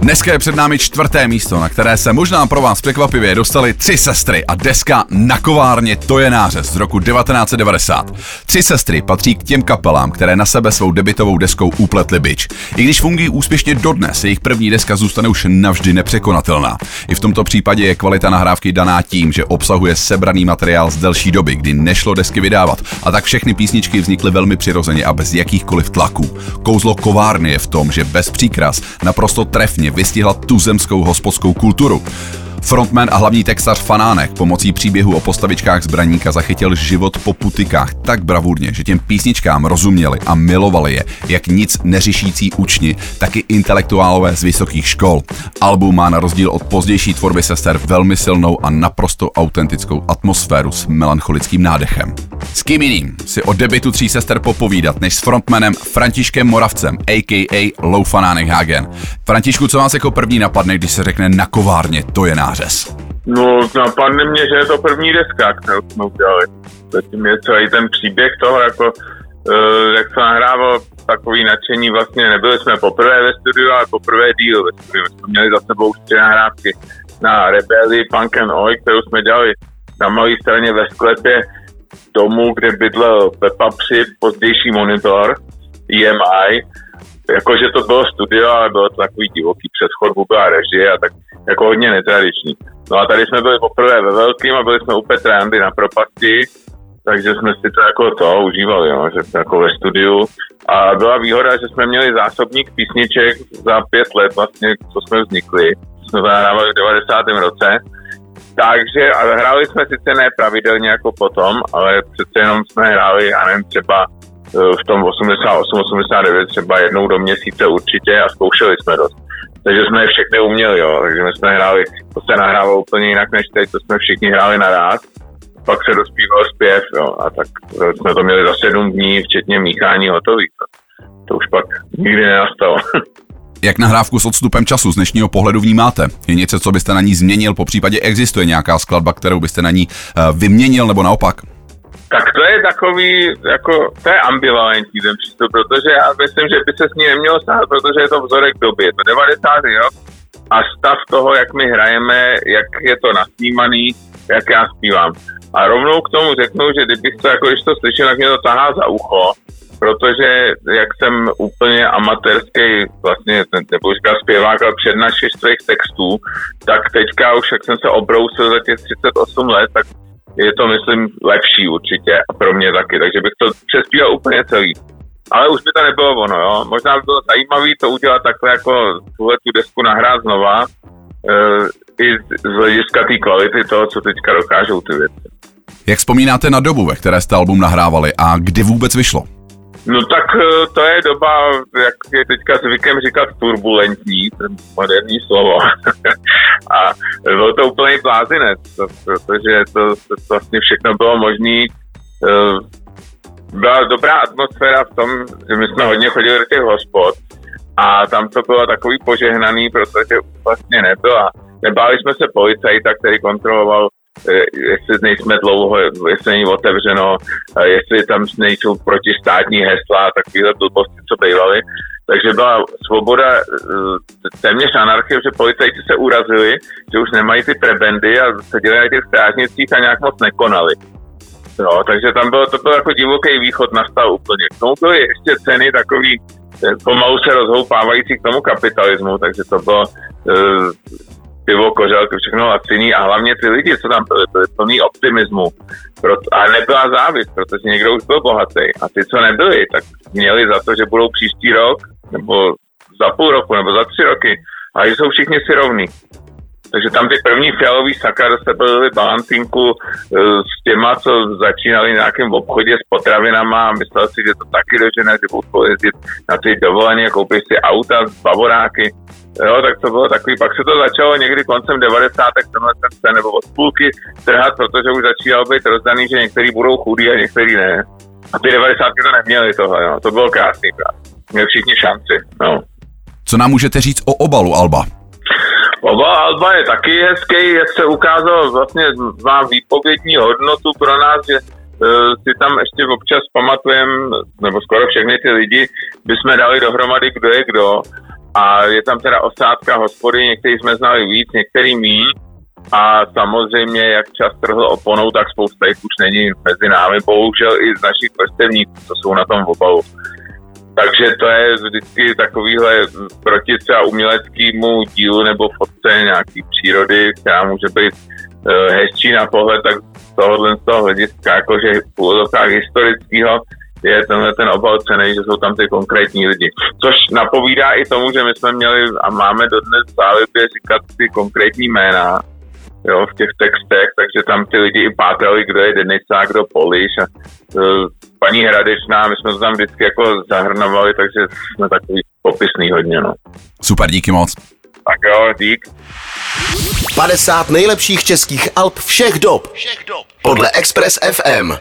Dneska je před námi čtvrté místo, na které se možná pro vás překvapivě dostali tři sestry a deska Na kovárně to je nářez z roku 1990. Tři sestry patří k těm kapelám, které na sebe svou debitovou deskou upletly bič. I když fungují úspěšně dodnes, jejich první deska zůstane už navždy nepřekonatelná. I v tomto případě je kvalita nahrávky daná tím, že obsahuje sebraný materiál z delší doby, kdy nešlo desky vydávat, a tak všechny písničky vznikly velmi přirozeně a bez jakýchkoliv tlaků. Kouzlo kovárny je v tom, že bez příkras naprosto trefně vystihla tuzemskou hospodskou kulturu. Frontman a hlavní textař Fanánek pomocí příběhu o postavičkách zbraníka zachytil život po putikách tak bravurně, že těm písničkám rozuměli a milovali je, jak nic neřešící učni, tak i intelektuálové z vysokých škol. Album má na rozdíl od pozdější tvorby sester velmi silnou a naprosto autentickou atmosféru s melancholickým nádechem. S kým jiným si o debitu tří sester popovídat, než s frontmanem Františkem Moravcem, a.k.a. Lou Fanánek Hagen. Františku, co vás jako první napadne, když se řekne na kovárně, to je nářez? No, napadne mě, že je to první deska, kterou jsme udělali. Zatím je celý ten příběh toho, jako, uh, jak se nahrával takový nadšení, vlastně nebyli jsme poprvé ve studiu, ale poprvé díl ve studiu. Jsme měli za sebou tři nahrávky na Rebelli, Punk and Oi, kterou jsme dělali na malé straně ve sklepě domu, kde bydlel Pepa Při, pozdější monitor, EMI, jakože to bylo studio, ale bylo to takový divoký, přes chodbu byla režie a tak jako hodně netradiční. No a tady jsme byli poprvé ve velkým a byli jsme u Petra Andy na propasti, takže jsme si to jako to užívali, no, že jako ve studiu. A byla výhoda, že jsme měli zásobník písniček za pět let vlastně, co jsme vznikli. Jsme zahrávali v 90. roce. Takže a hráli jsme sice ne pravidelně jako potom, ale přece jenom jsme hráli, já nevím, třeba v tom 88, 89 třeba jednou do měsíce určitě a zkoušeli jsme dost. Takže jsme je všechny uměli, jo. Takže my jsme hráli, to se nahrávalo úplně jinak než teď, to jsme všichni hráli naraz. Pak se dospíval zpěv, jo. A tak jsme to měli za sedm dní, včetně míchání hotový. To, to už pak nikdy nenastalo. Jak nahrávku s odstupem času z dnešního pohledu vnímáte? Je něco, co byste na ní změnil, po případě existuje nějaká skladba, kterou byste na ní eh, vyměnil nebo naopak? Tak to je takový, jako, to je ambivalentní ten přístup, protože já myslím, že by se s ní nemělo stát, protože je to vzorek doby, je to 90. rok a stav toho, jak my hrajeme, jak je to nasnímaný, jak já zpívám. A rovnou k tomu řeknu, že kdybych to, jako když to slyšel, tak mě to tahá za ucho, protože jak jsem úplně amatérský vlastně, nebo říká zpěvák, ale přednášeč svých textů, tak teďka už, jak jsem se obrousil za těch 38 let, tak je to, myslím, lepší určitě a pro mě taky, takže bych to přespíval úplně celý. Ale už by to nebylo ono, jo. Možná by bylo zajímavé to udělat takhle jako tuhle tu desku nahrát znova, e, i z hlediska té kvality toho, co teďka dokážou ty věci. Jak vzpomínáte na dobu, ve které jste album nahrávali a kdy vůbec vyšlo? No tak eh, to je doba, jak je teďka zvykem říkat, turbulentní, moderní slovo. a bylo to úplný blázinec, protože to, to, vlastně všechno bylo možné. Eh, byla dobrá atmosféra v tom, že my jsme hodně chodili do těch hospod a tam to bylo takový požehnaný, protože vlastně nebyla. Nebáli jsme se policajta, který kontroloval jestli nejsme dlouho, jestli není otevřeno, jestli tam nejsou protistátní hesla, takovéhle blbosti, co bývaly. Takže byla svoboda, eh, téměř anarchie, že policajti se urazili, že už nemají ty prebendy a seděli na těch strážnicích a nějak moc nekonali. No, takže tam bylo, to byl jako divoký východ nastal úplně. K tomu byly ještě ceny takový eh, pomalu se rozhoupávající k tomu kapitalismu, takže to bylo pivo, kořelky, všechno laciný a hlavně ty lidi, co tam byli, byli plný optimismu. A nebyla závist, protože někdo už byl bohatý. A ty, co nebyli, tak měli za to, že budou příští rok, nebo za půl roku, nebo za tři roky, a jsou všichni si rovní. Takže tam ty první fialový saka byly balancinku e, s těma, co začínali v nějakém obchodě s potravinama a myslel si, že to taky dožene, že budou jezdit na ty dovolené a koupit si auta bavoráky. Jo, tak to bylo takový, pak se to začalo někdy koncem 90. tenhle ten sen, nebo od půlky trhat, protože už začínalo být rozdaný, že některý budou chudí a některý ne. A ty 90. to neměli tohle, no. to bylo krásný právě. Měli všichni šanci, no. Co nám můžete říct o obalu Alba? Oba Alba je taky hezký, jak se ukázalo, vlastně má výpovědní hodnotu pro nás, že si tam ještě občas pamatujem, nebo skoro všechny ty lidi, bychom dali dohromady, kdo je kdo. A je tam teda osádka hospody, některý jsme znali víc, některý míň. A samozřejmě, jak čas trhl oponou, tak spousta jich už není mezi námi. Bohužel i z našich vrstevníků, co jsou na tom obalu. Takže to je vždycky takovýhle proti třeba uměleckému dílu nebo fotce nějaký přírody, která může být uh, hezčí na pohled, tak z tohohle z toho hlediska, jakože v historického, je tenhle ten obal cený, že jsou tam ty konkrétní lidi. Což napovídá i tomu, že my jsme měli a máme dodnes v zálibě říkat ty konkrétní jména, jo, v těch textech, takže tam ty lidi i pátrali, kdo je Denisa, kdo Poliš a uh, paní Hradečná, my jsme to tam vždycky jako zahrnovali, takže jsme takový popisný hodně, no. Super, díky moc. Tak jo, dík. 50 nejlepších českých alb všech dob. Všech dob. Podle Express FM.